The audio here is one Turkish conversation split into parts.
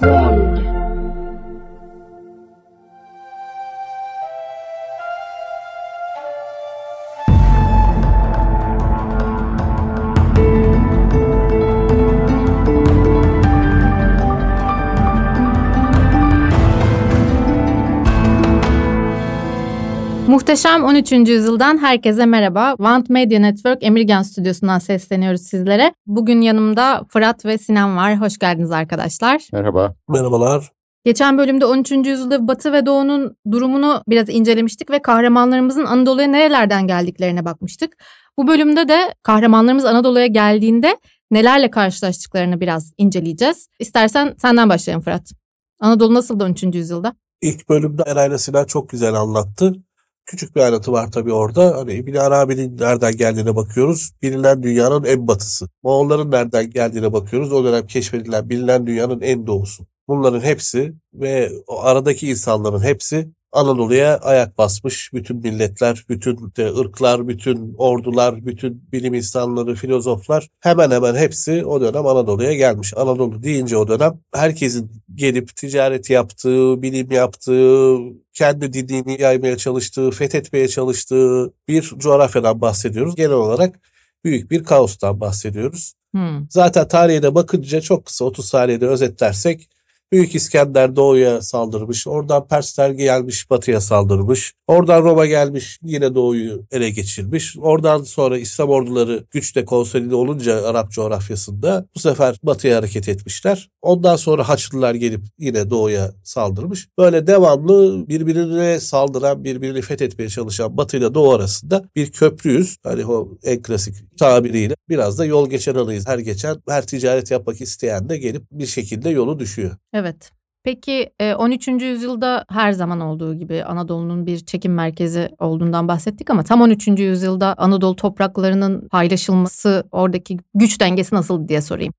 one. Muhteşem 13. yüzyıldan herkese merhaba. Want Media Network Emirgan Stüdyosu'ndan sesleniyoruz sizlere. Bugün yanımda Fırat ve Sinan var. Hoş geldiniz arkadaşlar. Merhaba. Merhabalar. Geçen bölümde 13. yüzyılda Batı ve Doğu'nun durumunu biraz incelemiştik ve kahramanlarımızın Anadolu'ya nerelerden geldiklerine bakmıştık. Bu bölümde de kahramanlarımız Anadolu'ya geldiğinde nelerle karşılaştıklarını biraz inceleyeceğiz. İstersen senden başlayalım Fırat. Anadolu nasıldı 13. yüzyılda? İlk bölümde Eray'la Sinan çok güzel anlattı. Küçük bir ayrıntı var tabii orada. Hani İbn Arabi'nin nereden geldiğine bakıyoruz. Bilinen dünyanın en batısı. Moğolların nereden geldiğine bakıyoruz. O dönem keşfedilen bilinen dünyanın en doğusu. Bunların hepsi ve o aradaki insanların hepsi Anadolu'ya ayak basmış bütün milletler, bütün de ırklar, bütün ordular, bütün bilim insanları, filozoflar hemen hemen hepsi o dönem Anadolu'ya gelmiş. Anadolu deyince o dönem herkesin gelip ticaret yaptığı, bilim yaptığı, kendi dinini yaymaya çalıştığı, fethetmeye çalıştığı bir coğrafyadan bahsediyoruz. Genel olarak büyük bir kaostan bahsediyoruz. Hmm. Zaten tarihine bakınca çok kısa 30 saniyede özetlersek Büyük İskender doğuya saldırmış. Oradan Persler gelmiş batıya saldırmış. Oradan Roma gelmiş yine doğuyu ele geçirmiş. Oradan sonra İslam orduları güçle konsolide olunca Arap coğrafyasında bu sefer batıya hareket etmişler. Ondan sonra Haçlılar gelip yine doğuya saldırmış. Böyle devamlı birbirine saldıran, birbirini fethetmeye çalışan batı ile doğu arasında bir köprüyüz. Hani o en klasik tabiriyle biraz da yol geçen anıyız. Her geçen, her ticaret yapmak isteyen de gelip bir şekilde yolu düşüyor. Peki e, 13. yüzyılda her zaman olduğu gibi Anadolu'nun bir çekim merkezi olduğundan bahsettik ama tam 13. yüzyılda Anadolu topraklarının paylaşılması oradaki güç dengesi nasıl diye sorayım.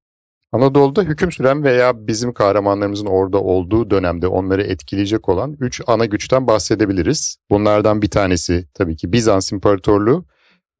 Anadolu'da hüküm süren veya bizim kahramanlarımızın orada olduğu dönemde onları etkileyecek olan üç ana güçten bahsedebiliriz. Bunlardan bir tanesi tabii ki Bizans İmparatorluğu,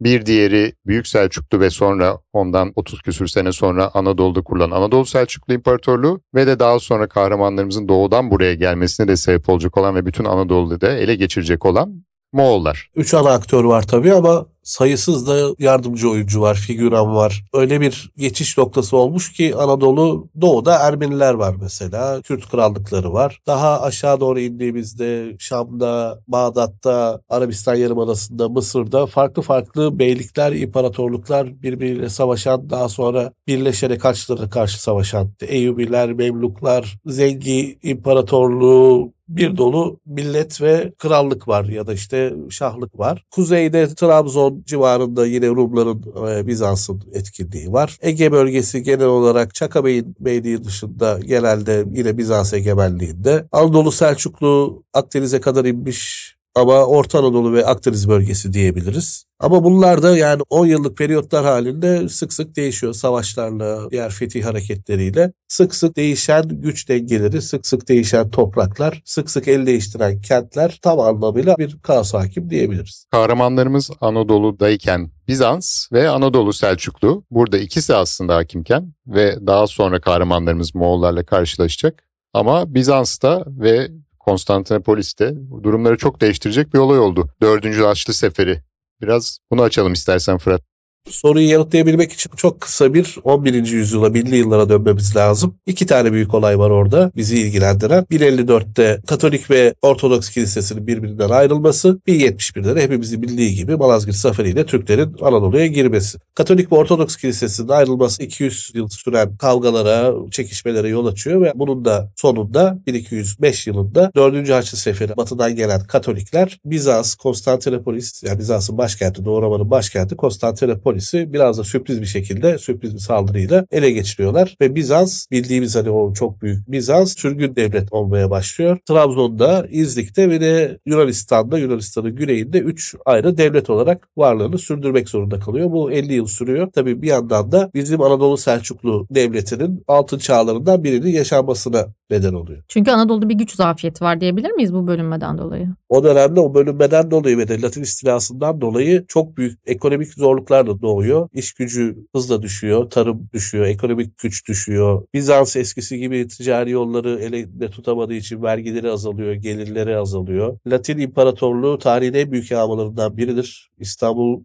bir diğeri Büyük Selçuklu ve sonra ondan 30 küsür sene sonra Anadolu'da kurulan Anadolu Selçuklu İmparatorluğu ve de daha sonra kahramanlarımızın doğudan buraya gelmesine de sebep olacak olan ve bütün Anadolu'da da ele geçirecek olan Moğollar. Üç ana aktör var tabii ama sayısız da yardımcı oyuncu var, figüran var. Öyle bir geçiş noktası olmuş ki Anadolu doğuda Ermeniler var mesela. Kürt krallıkları var. Daha aşağı doğru indiğimizde Şam'da, Bağdat'ta, Arabistan Yarımadası'nda, Mısır'da farklı farklı beylikler, imparatorluklar birbiriyle savaşan, daha sonra birleşerek Haçlılara karşı savaşan Eyyubiler, Memluklar, Zengi İmparatorluğu, bir dolu millet ve krallık var ya da işte şahlık var. Kuzeyde Trabzon civarında yine Rumların e, Bizans'ın etkinliği var. Ege bölgesi genel olarak Çaka Bey'in beyliği dışında genelde yine Bizans egemenliğinde. Anadolu Selçuklu Akdeniz'e kadar inmiş ama Orta Anadolu ve Akdeniz bölgesi diyebiliriz. Ama bunlar da yani 10 yıllık periyotlar halinde sık sık değişiyor savaşlarla, diğer fetih hareketleriyle. Sık sık değişen güç dengeleri, sık sık değişen topraklar, sık sık el değiştiren kentler tam anlamıyla bir kaos hakim diyebiliriz. Kahramanlarımız Anadolu'dayken Bizans ve Anadolu Selçuklu burada ikisi aslında hakimken ve daha sonra kahramanlarımız Moğollarla karşılaşacak. Ama Bizans'ta ve Konstantinopolis'te durumları çok değiştirecek bir olay oldu. Dördüncü Haçlı Seferi. Biraz bunu açalım istersen Fırat. Soruyu yanıtlayabilmek için çok kısa bir 11. yüzyıla, binli yıllara dönmemiz lazım. İki tane büyük olay var orada bizi ilgilendiren. 1054'te Katolik ve Ortodoks kilisesinin birbirinden ayrılması. 1071'de de hepimizin bildiği gibi Malazgirt Zaferi Türklerin Anadolu'ya girmesi. Katolik ve Ortodoks kilisesinin ayrılması 200 yıl süren kavgalara, çekişmelere yol açıyor ve bunun da sonunda 1205 yılında 4. Haçlı Seferi batıdan gelen Katolikler Bizans, Konstantinopolis yani Bizans'ın başkenti, Doğu Roma'nın başkenti Konstantinopolis polisi biraz da sürpriz bir şekilde sürpriz bir saldırıyla ele geçiriyorlar ve Bizans bildiğimiz hani o çok büyük Bizans sürgün devlet olmaya başlıyor. Trabzon'da, İznik'te ve de Yunanistan'da, Yunanistan'ın güneyinde 3 ayrı devlet olarak varlığını sürdürmek zorunda kalıyor. Bu 50 yıl sürüyor. Tabii bir yandan da bizim Anadolu Selçuklu Devleti'nin altın çağlarından birinin yaşanmasına neden oluyor. Çünkü Anadolu'da bir güç zafiyeti var diyebilir miyiz bu bölünmeden dolayı? O dönemde o bölünmeden dolayı ve de Latin istilasından dolayı çok büyük ekonomik zorluklar da doğuyor. İş gücü hızla düşüyor, tarım düşüyor, ekonomik güç düşüyor. Bizans eskisi gibi ticari yolları elinde tutamadığı için vergileri azalıyor, gelirleri azalıyor. Latin İmparatorluğu tarihin en büyük yağmalarından biridir. İstanbul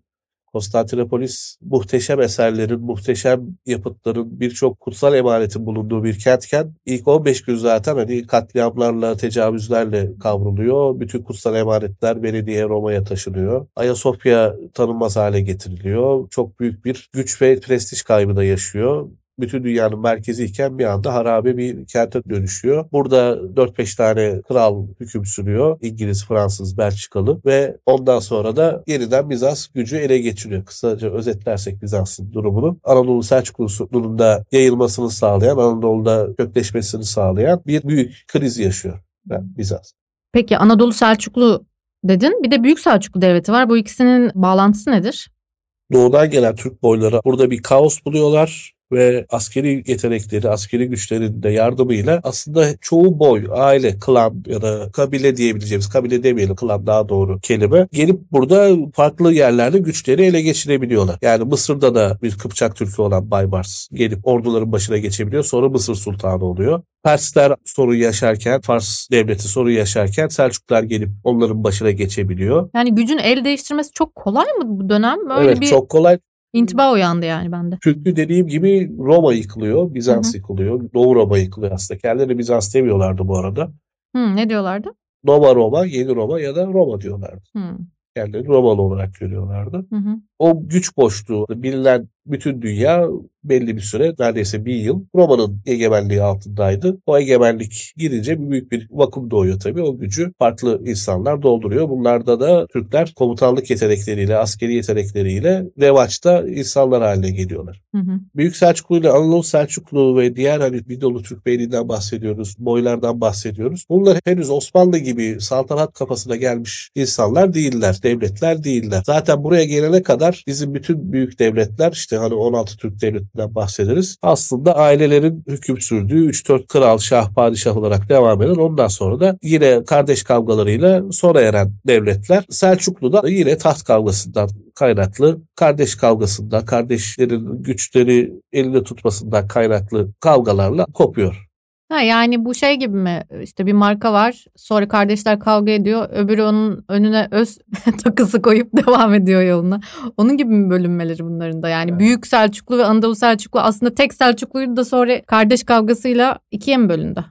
Konstantinopolis muhteşem eserlerin, muhteşem yapıtların, birçok kutsal emanetin bulunduğu bir kentken ilk 15 gün zaten hani katliamlarla, tecavüzlerle kavruluyor. Bütün kutsal emanetler Venedik'e, Roma'ya taşınıyor. Ayasofya tanınmaz hale getiriliyor. Çok büyük bir güç ve prestij kaybı da yaşıyor bütün dünyanın merkeziyken bir anda harabe bir kente dönüşüyor. Burada 4-5 tane kral hüküm sürüyor. İngiliz, Fransız, Belçikalı ve ondan sonra da yeniden Bizans gücü ele geçiriyor. Kısaca özetlersek Bizans'ın durumunu. Anadolu Selçuklu'nun da yayılmasını sağlayan, Anadolu'da kökleşmesini sağlayan bir büyük kriz yaşıyor Bizans. Peki Anadolu Selçuklu dedin. Bir de Büyük Selçuklu Devleti var. Bu ikisinin bağlantısı nedir? Doğudan gelen Türk boyları burada bir kaos buluyorlar ve askeri yetenekleri, askeri güçlerin de yardımıyla aslında çoğu boy, aile, klan ya da kabile diyebileceğimiz, kabile demeyelim klan daha doğru kelime, gelip burada farklı yerlerde güçleri ele geçirebiliyorlar. Yani Mısır'da da bir Kıpçak Türk'ü olan Baybars gelip orduların başına geçebiliyor. Sonra Mısır Sultanı oluyor. Persler sorun yaşarken, Fars devleti sorun yaşarken Selçuklar gelip onların başına geçebiliyor. Yani gücün el değiştirmesi çok kolay mı bu dönem? Böyle evet bir çok kolay. İntiba uyandı yani bende. Çünkü dediğim gibi Roma yıkılıyor, Bizans Hı hı. yıkılıyor, Doğu Roma yıkılıyor aslında. Kendileri Bizans demiyorlardı bu arada. Hı, ne diyorlardı? Nova Roma, Yeni Roma ya da Roma diyorlardı. Hı, Kendileri Romalı olarak görüyorlardı. hı hı. O güç boşluğu bilinen bütün dünya belli bir süre neredeyse bir yıl Roma'nın egemenliği altındaydı. O egemenlik girince büyük bir vakum doğuyor tabii. O gücü farklı insanlar dolduruyor. Bunlarda da Türkler komutanlık yetenekleriyle, askeri yetenekleriyle revaçta insanlar haline geliyorlar. Hı hı. Büyük Selçuklu ile Anadolu Selçuklu ve diğer hani Midolu Türk Beyliği'nden bahsediyoruz, boylardan bahsediyoruz. Bunlar henüz Osmanlı gibi saltanat kafasına gelmiş insanlar değiller, devletler değiller. Zaten buraya gelene kadar bizim bütün büyük devletler işte hani 16 Türk devletinden bahsederiz. Aslında ailelerin hüküm sürdüğü 3-4 kral, şah, padişah olarak devam eden ondan sonra da yine kardeş kavgalarıyla sona eren devletler. Selçuklu da yine taht kavgasından kaynaklı, kardeş kavgasından, kardeşlerin güçleri elinde tutmasından kaynaklı kavgalarla kopuyor. Ha, yani bu şey gibi mi? İşte bir marka var. Sonra kardeşler kavga ediyor. Öbürü onun önüne öz takısı koyup devam ediyor yoluna. Onun gibi mi bölünmeleri bunların da? Yani Evet. Büyük Selçuklu ve Anadolu Selçuklu aslında tek Selçukluydu da sonra kardeş kavgasıyla ikiye mi bölündü?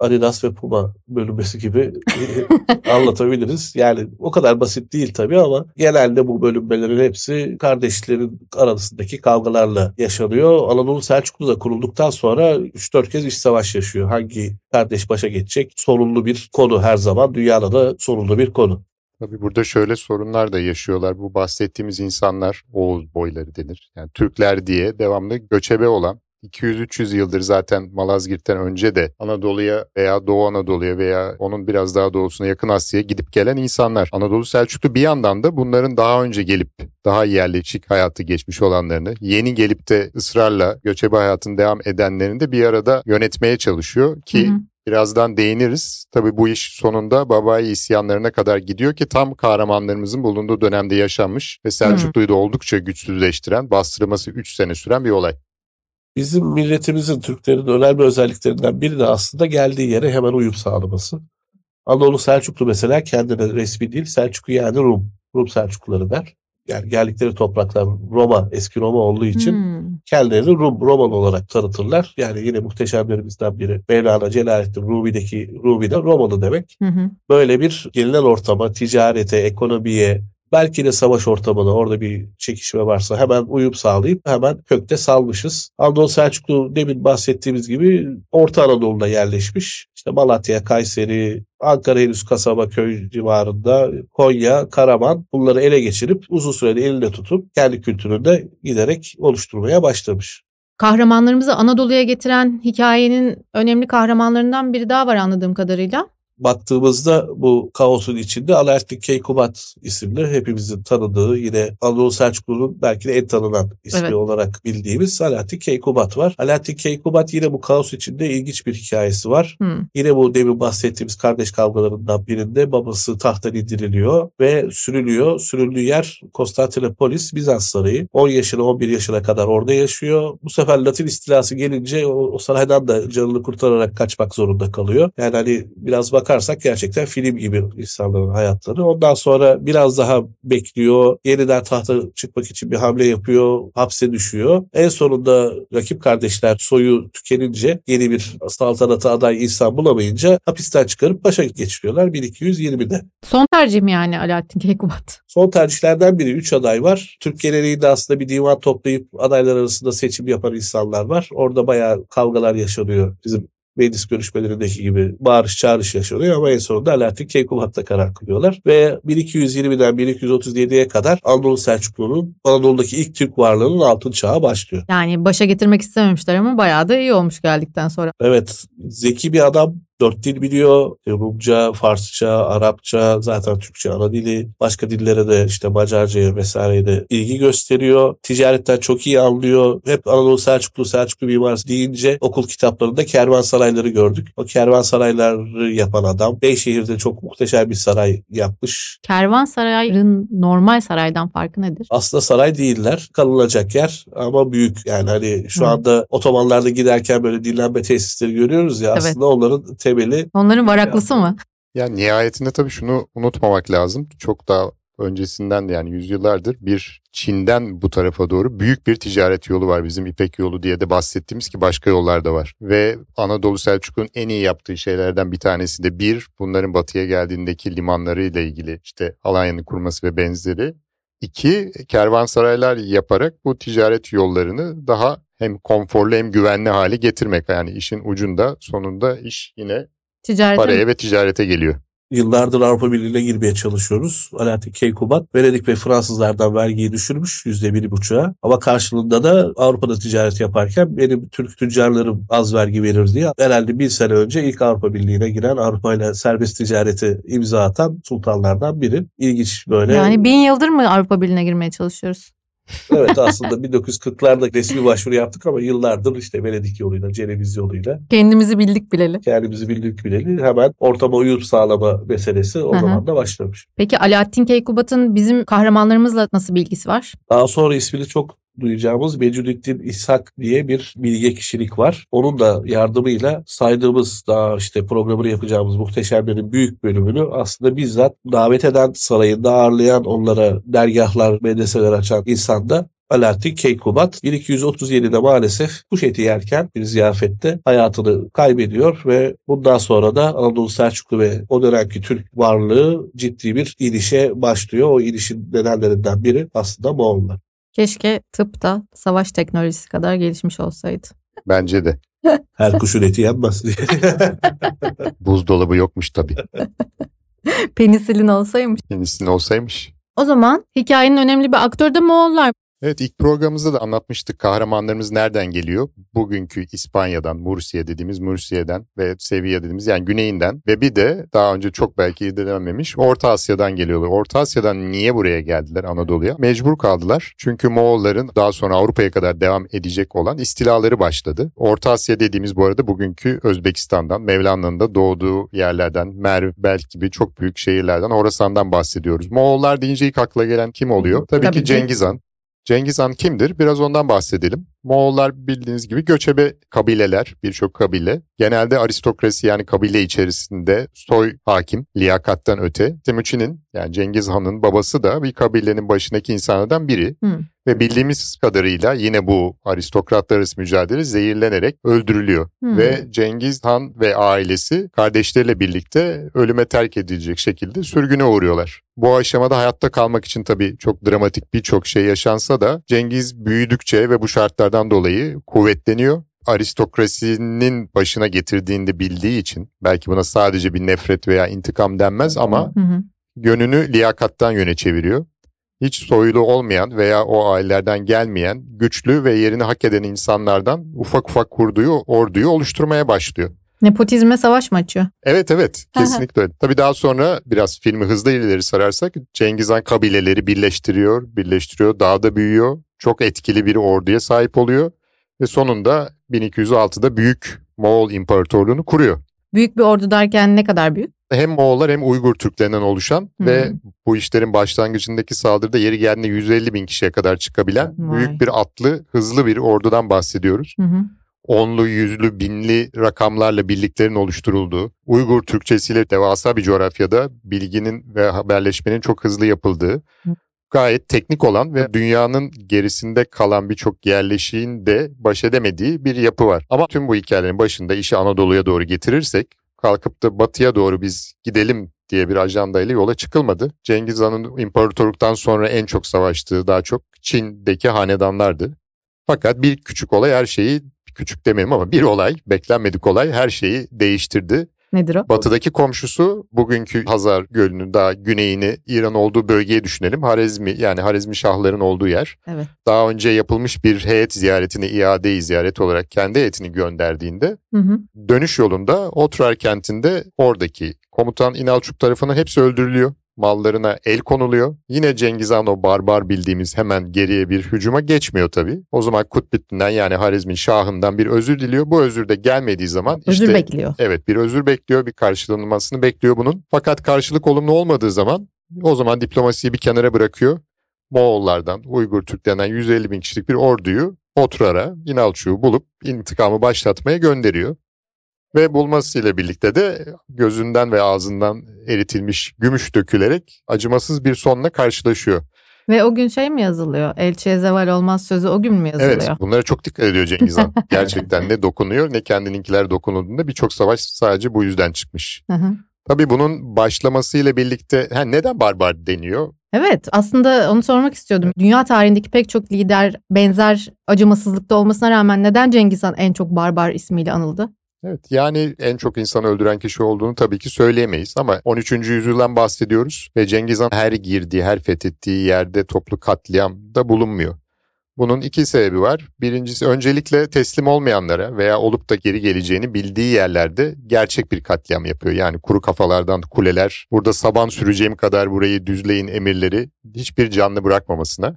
Adidas ve Puma bölünmesi gibi anlatabiliriz. Yani o kadar basit değil tabii ama genelde bu bölünmelerin hepsi kardeşlerin arasındaki kavgalarla yaşanıyor. Anadolu Selçuklu da kurulduktan sonra 3-4 kez iç savaş yaşıyor. Hangi kardeş başa geçecek? Sorunlu bir konu her zaman. Dünyada da sorunlu bir konu. Tabii burada şöyle sorunlar da yaşıyorlar. Bu bahsettiğimiz insanlar Oğuz boyları denir. Yani Türkler diye devamlı göçebe olan 200-300 yıldır zaten Malazgirt'ten önce de Anadolu'ya veya Doğu Anadolu'ya veya onun biraz daha doğusuna yakın Asya'ya gidip gelen insanlar. Anadolu Selçuklu bir yandan da bunların daha önce gelip daha yerleşik hayatı geçmiş olanlarını, yeni gelip de ısrarla göçebe hayatını devam edenlerini de bir arada yönetmeye çalışıyor ki Hı hı. Birazdan değiniriz. Tabii bu iş sonunda Babai isyanlarına kadar gidiyor ki tam kahramanlarımızın bulunduğu dönemde yaşanmış ve Selçuklu'yu da oldukça güçsüzleştiren, bastırması 3 sene süren bir olay. Bizim milletimizin, Türklerin önemli özelliklerinden biri de aslında geldiği yere hemen uyum sağlaması. Anadolu Selçuklu mesela kendine resmi değil, Selçuklu yani Rum, Rum Selçukluları der. Yani geldikleri topraklar Roma, eski Roma olduğu için Hmm. kendilerini Rum, Romalı olarak tanıtırlar. Yani yine muhteşemlerimizden biri Mevlana Celaleddin Rumi'deki Rumi de Romalı demek. Hı hı. Böyle bir gelinen ortama, ticarete, ekonomiye, belki de savaş ortamına orada bir çekişme varsa hemen uyum sağlayıp hemen kökte salmışız. Anadolu Selçuklu demin bahsettiğimiz gibi Orta Anadolu'da yerleşmiş. İşte Malatya, Kayseri, Ankara henüz kasaba köy civarında, Konya, Karaman bunları ele geçirip uzun sürede elinde tutup kendi kültüründe giderek oluşturmaya başlamış. Kahramanlarımızı Anadolu'ya getiren hikayenin önemli kahramanlarından biri daha var anladığım kadarıyla. Baktığımızda bu kaosun içinde Alaaddin Keykubat isimli hepimizin tanıdığı yine Anadolu Selçuklu'nun belki de en tanınan ismi Evet. olarak bildiğimiz Alaaddin Keykubat var. Alaaddin Keykubat yine bu kaos içinde ilginç bir hikayesi var. Hı. Yine bu demin bahsettiğimiz kardeş kavgalarından birinde babası tahttan indiriliyor ve sürülüyor. Sürüldüğü yer Konstantinopolis, Bizans Sarayı. 10 yaşına 11 yaşına kadar orada yaşıyor. Bu sefer Latin istilası gelince o, o saraydan da canını kurtararak kaçmak zorunda kalıyor. Yani hani biraz bakarsak gerçekten film gibi insanların hayatları. Ondan sonra biraz daha bekliyor. Yeniden tahta çıkmak için bir hamle yapıyor. Hapse düşüyor. En sonunda rakip kardeşler soyu tükenince yeni bir saltanata aday insan bulamayınca hapisten çıkarıp başa geçiriyorlar 1220'de. Son tercihim yani Alaaddin Keykubat. Son tercihlerden biri 3 aday var. Türk geleneğinde aslında bir divan toplayıp adaylar arasında seçim yapan insanlar var. Orada bayağı kavgalar yaşanıyor. Bizim meclis görüşmelerindeki gibi bağırış çağırış yaşanıyor ama en sonunda Alaaddin Keykubat'ta karar kılıyorlar. Ve 1220'den 1237'ye kadar Anadolu Selçuklu'nun Anadolu'daki ilk Türk varlığının altın çağı başlıyor. Yani başa getirmek istememişler ama bayağı da iyi olmuş geldikten sonra. Evet zeki bir adam dört dil biliyor. Rumca, Farsça, Arapça, zaten Türkçe ana dili. Başka dillere de işte Macarca'ya vesaireye de ilgi gösteriyor. Ticaretten çok iyi anlıyor. Hep Anadolu Selçuklu, Selçuklu mimarisi deyince okul kitaplarında kervansarayları gördük. O kervansarayları yapan adam Beyşehir'de çok muhteşem bir saray yapmış. Kervansarayın normal saraydan farkı nedir? Aslında saray değiller. Kalınacak yer ama büyük. Yani hani şu Hı. anda otobanlarda giderken böyle dinlenme tesisleri görüyoruz ya Evet. aslında onların temeli Onların varaklısı mı? Yani nihayetinde tabii şunu unutmamak lazım. Çok daha öncesinden de yani yüzyıllardır bir Çin'den bu tarafa doğru büyük bir ticaret yolu var. Bizim İpek yolu diye de bahsettiğimiz ki başka yollar da var. Ve Anadolu Selçuklu'nun en iyi yaptığı şeylerden bir tanesi de bir bunların batıya geldiğindeki limanları ile ilgili işte Alanya'nın kurması ve benzeri. İki kervansaraylar yaparak bu ticaret yollarını daha hem konforlu hem güvenli hale getirmek. Yani işin ucunda sonunda iş yine Ticarete paraya ve ticarete geliyor. Yıllardır Avrupa Birliği'ne girmeye çalışıyoruz. Alaaddin Keykubat, Venedik ve Fransızlardan vergiyi düşürmüş yüzde bir buçuğa. Ama karşılığında da Avrupa'da ticaret yaparken benim Türk tüccarlarım az vergi verir diye herhalde bir sene önce ilk Avrupa Birliği'ne giren Avrupa ile serbest ticareti imza atan sultanlardan biri. İlginç böyle. Yani bin yıldır mı Avrupa Birliği'ne girmeye çalışıyoruz? Evet aslında 1940'larda resmi başvuru yaptık ama yıllardır işte Venedik yoluyla, Ceneviz yoluyla Kendimizi bildik bileli. kendimizi bildik bileli hemen ortama uyum sağlama meselesi o zaman da başlamış. Peki Alaaddin Keykubat'ın bizim kahramanlarımızla nasıl bir ilgisi var? Daha sonra ismini çok duyacağımız Mecnunettin İshak diye bir bilge kişilik var. Onun da yardımıyla saydığımız daha işte programını yapacağımız muhteşemlerin büyük bölümünü aslında bizzat davet eden sarayında ağırlayan onlara dergahlar, medreseler açan insan da Alaaddin Keykubat 1237'de maalesef kuş eti yerken bir ziyafette hayatını kaybediyor ve bundan sonra da Anadolu Selçuklu ve o dönemki Türk varlığı ciddi bir inişe başlıyor. O inişin nedenlerinden biri aslında Moğollar. Keşke tıp da savaş teknolojisi kadar gelişmiş olsaydı. Bence de. Her kuşun eti yenmez diye. Buzdolabı yokmuş tabii. Penisilin olsaymış. Yenisinin olsaymış. O zaman hikayenin önemli bir aktörü de Moğollar. Evet ilk programımızda da anlatmıştık kahramanlarımız nereden geliyor? Bugünkü İspanya'dan, Mursiye dediğimiz Mursiye'den ve Sevilla dediğimiz yani güneyinden ve bir de daha önce çok belki irdelenmemiş Orta Asya'dan geliyorlar. Orta Asya'dan niye buraya geldiler Anadolu'ya? Mecbur kaldılar. Çünkü Moğolların daha sonra Avrupa'ya kadar devam edecek olan istilaları başladı. Orta Asya dediğimiz bu arada bugünkü Özbekistan'dan, Mevlana'nın da doğduğu yerlerden, Merv, Belk gibi çok büyük şehirlerden, Horasan'dan bahsediyoruz. Moğollar deyince ilk akla gelen kim oluyor? Tabii, Tabii ki ki. Cengiz Han. Cengiz Han kimdir? Biraz ondan bahsedelim. Moğollar bildiğiniz gibi göçebe kabileler, birçok kabile. Genelde aristokrasi yani kabile içerisinde soy hakim, liyakattan öte. Temüçin'in yani Cengiz Han'ın babası da bir kabilenin başındaki insanlardan biri. Hı. Ve bildiğimiz kadarıyla yine bu aristokratlar arası mücadele zehirlenerek öldürülüyor. Hmm. Ve Cengiz Han ve ailesi kardeşleriyle birlikte ölüme terk edilecek şekilde sürgüne uğruyorlar. Bu aşamada hayatta kalmak için tabii çok dramatik birçok şey yaşansa da Cengiz büyüdükçe ve bu şartlardan dolayı kuvvetleniyor. Aristokrasinin başına getirdiğinde bildiği için belki buna sadece bir nefret veya intikam denmez ama Hı hı. yönünü liyakattan yöne çeviriyor. Hiç soylu olmayan veya o ailelerden gelmeyen güçlü ve yerini hak eden insanlardan ufak ufak kurduğu orduyu oluşturmaya başlıyor. Nepotizme savaş mı açıyor? Evet evet kesinlikle öyle. Tabii daha sonra biraz filmi hızlı ileri sararsak Cengiz Han kabileleri birleştiriyor, birleştiriyor, daha da büyüyor. Çok etkili bir orduya sahip oluyor ve sonunda 1206'da büyük Moğol İmparatorluğunu kuruyor. Büyük bir ordu derken ne kadar büyük? Hem Moğollar hem Uygur Türklerinden oluşan Hı. ve bu işlerin başlangıcındaki saldırıda yeri geldiğinde 150 bin kişiye kadar çıkabilen Vay. büyük bir atlı, hızlı bir ordudan bahsediyoruz. Hı hı. onlu, yüzlü, binli rakamlarla birliklerin oluşturulduğu, Uygur Türkçesiyle devasa bir coğrafyada bilginin ve haberleşmenin çok hızlı yapıldığı, gayet teknik olan ve dünyanın gerisinde kalan birçok yerleşiğin de baş edemediği bir yapı var. Ama tüm bu hikayelerin başında işi Anadolu'ya doğru getirirsek, kalkıp da batıya doğru biz gidelim diye bir ajandayla yola çıkılmadı. Cengiz Han'ın imparatorluktan sonra en çok savaştığı daha çok Çin'deki hanedanlardı. Fakat bir küçük olay her şeyi küçük demeyeyim ama bir olay, beklenmedik olay her şeyi değiştirdi. Nedir o? Batıdaki komşusu bugünkü Hazar Gölü'nün daha güneyini İran olduğu bölgeye düşünelim. Harezmi yani Harezmi Şahların olduğu yer. Evet. Daha önce yapılmış bir heyet ziyaretini iade ziyaret olarak kendi heyetini gönderdiğinde Hı hı. dönüş yolunda Otrar kentinde oradaki komutan İnalçuk tarafından hepsi öldürülüyor. Mallarına el konuluyor. Yine Cengiz Han o barbar bildiğimiz hemen geriye bir hücuma geçmiyor tabii. O zaman Kutbettin'den yani Harizm'in şahından bir özür diliyor. Bu özür de gelmediği zaman Özür işte bekliyor. Evet bir özür bekliyor, bir karşılanmasını bekliyor bunun. Fakat karşılık olumlu olmadığı zaman o zaman diplomasiyi bir kenara bırakıyor. Moğollardan, Uygur Türklerinden 150 bin kişilik bir orduyu Otrar'a, İnalçu'yu bulup intikamı başlatmaya gönderiyor. Ve bulmasıyla birlikte de gözünden ve ağzından eritilmiş gümüş dökülerek acımasız bir sonla karşılaşıyor. Ve o gün şey mi yazılıyor? Elçiye zeval olmaz sözü o gün mü yazılıyor? Evet bunlara çok dikkat ediyor Cengiz Han. Gerçekten ne dokunuyor ne kendininkiler dokunulduğunda birçok savaş sadece bu yüzden çıkmış. Hı hı. Tabii bunun başlamasıyla birlikte ha, neden barbar deniyor? Evet aslında onu sormak istiyordum. Dünya tarihindeki pek çok lider benzer acımasızlıkta olmasına rağmen neden Cengiz Han en çok barbar ismiyle anıldı? Evet yani en çok insanı öldüren kişi olduğunu tabii ki söyleyemeyiz ama 13. yüzyıldan bahsediyoruz ve Cengiz Han her girdiği, her fethettiği yerde toplu katliamda bulunmuyor. Bunun iki sebebi var. Birincisi öncelikle teslim olmayanlara veya olup da geri geleceğini bildiği yerlerde gerçek bir katliam yapıyor. Yani kuru kafalardan kuleler, burada saban süreceğim kadar burayı düzleyin emirleri hiçbir canlı bırakmamasına.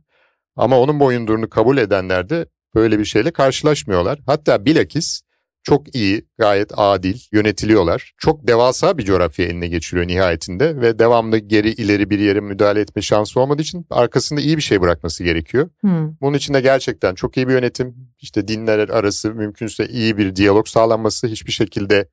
Ama onun boyundurunu kabul edenler de böyle bir şeyle karşılaşmıyorlar. Hatta bilakis çok iyi, gayet adil yönetiliyorlar. Çok devasa bir coğrafya eline geçiriyor nihayetinde ve devamlı geri ileri bir yere müdahale etme şansı olmadığı için arkasında iyi bir şey bırakması gerekiyor. Hmm. Bunun için de gerçekten çok iyi bir yönetim, işte dinler arası mümkünse iyi bir diyalog sağlanması, hiçbir şekilde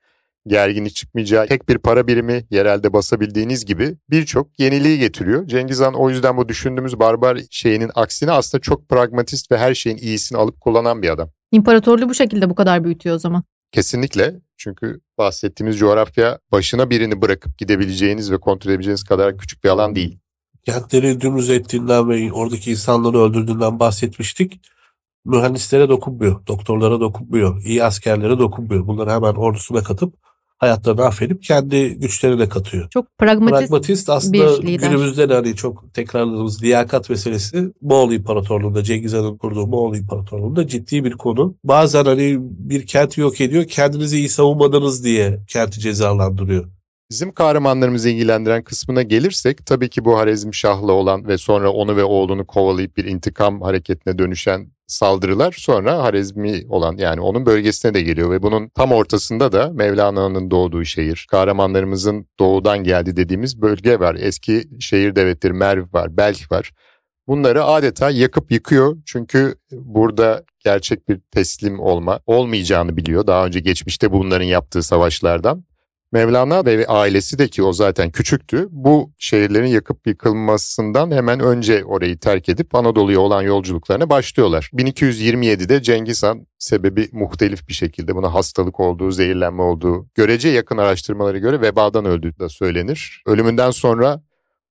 gerginlik çıkmayacağı, tek bir para birimi yerelde basabildiğiniz gibi birçok yeniliği getiriyor. Cengiz Han o yüzden bu düşündüğümüz barbar şeyinin aksine aslında çok pragmatist ve her şeyin iyisini alıp kullanan bir adam. İmparatorluğu bu şekilde bu kadar büyütüyor o zaman. Kesinlikle. Çünkü bahsettiğimiz coğrafya başına birini bırakıp gidebileceğiniz ve kontrol edebileceğiniz kadar küçük bir alan değil. Kentleri dümdüz ettiğinden ve oradaki insanları öldürdüğünden bahsetmiştik. Mühendislere dokunmuyor, doktorlara dokunmuyor, iyi askerlere dokunmuyor. Bunları hemen ordusuna katıp hayatlarını affedip kendi güçlerine katıyor. Çok pragmatist. Pragmatist aslında bir lider. günümüzde de hani çok tekrarladığımız liyakat meselesi Moğol İmparatorluğu'nda Cengiz Han'ın kurduğu Moğol İmparatorluğu'nda ciddi bir konu. Bazen hani bir kenti yok ediyor kendinizi iyi savunmadınız diye kenti cezalandırıyor. Bizim kahramanlarımızı ilgilendiren kısmına gelirsek tabii ki bu Harezm Şah'la olan ve sonra onu ve oğlunu kovalayıp bir intikam hareketine dönüşen saldırılar sonra Harezmi olan yani onun bölgesine de geliyor ve bunun tam ortasında da Mevlana'nın doğduğu şehir, kahramanlarımızın doğudan geldi dediğimiz bölge var. Eski şehir devletleri Merv var, Belk var. Bunları adeta yakıp yıkıyor çünkü burada gerçek bir teslim olma olmayacağını biliyor. Daha önce geçmişte bunların yaptığı savaşlardan. Mevlana ve ailesi de ki o zaten küçüktü. Bu şehirlerin yakıp yıkılmasından hemen önce orayı terk edip Anadolu'ya olan yolculuklarına başlıyorlar. 1227'de Cengiz Han sebebi muhtelif bir şekilde buna hastalık olduğu, zehirlenme olduğu, görece yakın araştırmalara göre vebadan öldüğü de söylenir. Ölümünden sonra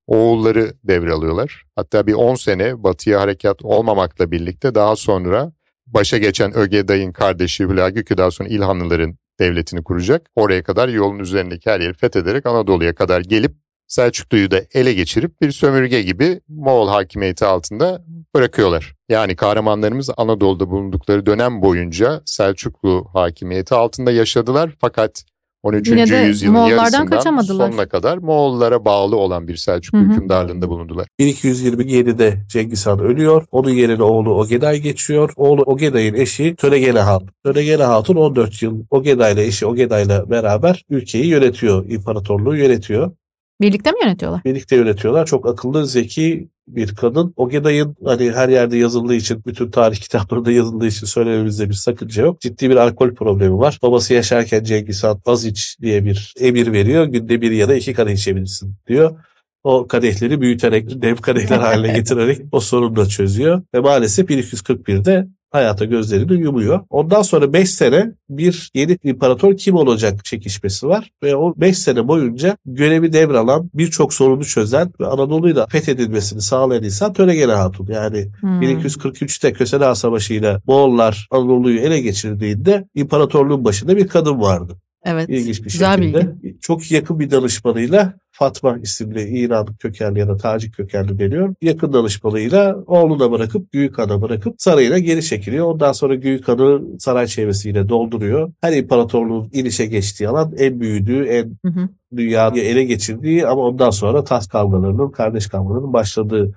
oğulları devralıyorlar. Hatta bir 10 sene batıya harekat olmamakla birlikte daha sonra başa geçen Ögeday'ın kardeşi Hülagü daha sonra İlhanlıların devletini kuracak. Oraya kadar yolun üzerindeki her yeri fethederek Anadolu'ya kadar gelip Selçuklu'yu da ele geçirip bir sömürge gibi Moğol hakimiyeti altında bırakıyorlar. Yani kahramanlarımız Anadolu'da bulundukları dönem boyunca Selçuklu hakimiyeti altında yaşadılar fakat 13. Yine de yüzyılın Moğollardan yarısından kaçamadılar. sonuna kadar Moğollara bağlı olan bir Selçuklu Hı hı. hükümdarlığında bulundular. 1227'de Cengiz Han ölüyor. Onun yerine oğlu Ogeday geçiyor. Oğlu Ogeday'ın eşi Töregene Han. Töregene Hatun 14 yıl Ogeday'la eşi Ogeday'la beraber ülkeyi yönetiyor. imparatorluğu yönetiyor. Birlikte mi yönetiyorlar? Birlikte yönetiyorlar. Çok akıllı, zeki bir kadın. Ogeday'ın hani her yerde yazıldığı için, bütün tarih kitaplarında yazıldığı için söylememizde bir sakınca yok. Ciddi bir alkol problemi var. Babası yaşarken Cengiz Han az iç diye bir emir veriyor. Günde bir ya da iki kadeh içebilirsin diyor. O kadehleri büyüterek, dev kadehler haline getirerek o sorunu da çözüyor. Ve maalesef 1241'de hayata gözlerini yumuyor. Ondan sonra 5 sene bir yeni imparator kim olacak çekişmesi var. Ve o 5 sene boyunca görevi devralan, birçok sorunu çözen ve Anadolu'yu da fethedilmesini sağlayan insan Töregene Hatun. Yani Hmm. 1243'te Kösele Ağa Savaşı ile Moğollar Anadolu'yu ele geçirdiğinde imparatorluğun başında bir kadın vardı. Evet. İlginç bir Güzel şekilde. Çok yakın bir danışmanıyla Fatma isimli İran kökenli ya da Tacik kökenli deniyor. Yakın danışmanıyla oğluna bırakıp Büyük Han'a bırakıp sarayına geri çekiliyor. Ondan sonra Büyük Han'ı saray çevresiyle dolduruyor. Her imparatorluğun inişe geçtiği alan en büyüdüğü, en Hı hı. dünyayı ele geçirdiği ama ondan sonra taht kavgalarının, kardeş kavgalarının başladığı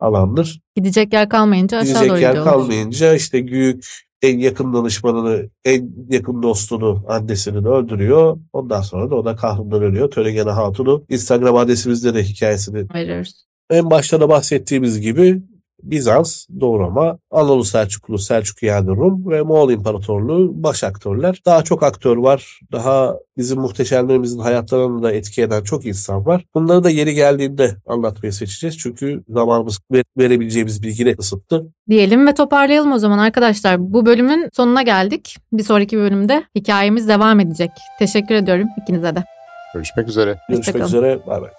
alandır. Gidecek yer kalmayınca aşağı Gidecek doğru yer gidiyorlar. kalmayınca işte Güyük en yakın danışmanını, en yakın dostunu, annesini de öldürüyor. Ondan sonra da o da kahrından ölüyor. Töregene Hatun'u Instagram adresimizde de hikayesini Veriyoruz. en başta da bahsettiğimiz gibi Bizans, Doğu Roma, Anadolu Selçuklu, Selçuk yani Rum ve Moğol İmparatorluğu baş aktörler. Daha çok aktör var. Daha bizim muhteşemlerimizin hayatlarını da etki eden çok insan var. Bunları da yeri geldiğinde anlatmayı seçeceğiz. Çünkü zamanımız ve- verebileceğimiz bilgi de kısıtlı. Diyelim ve toparlayalım o zaman arkadaşlar. Bu bölümün sonuna geldik. Bir sonraki bölümde hikayemiz devam edecek. Teşekkür ediyorum ikinize de. Görüşmek üzere. Görüşmek üzere. Bay bay.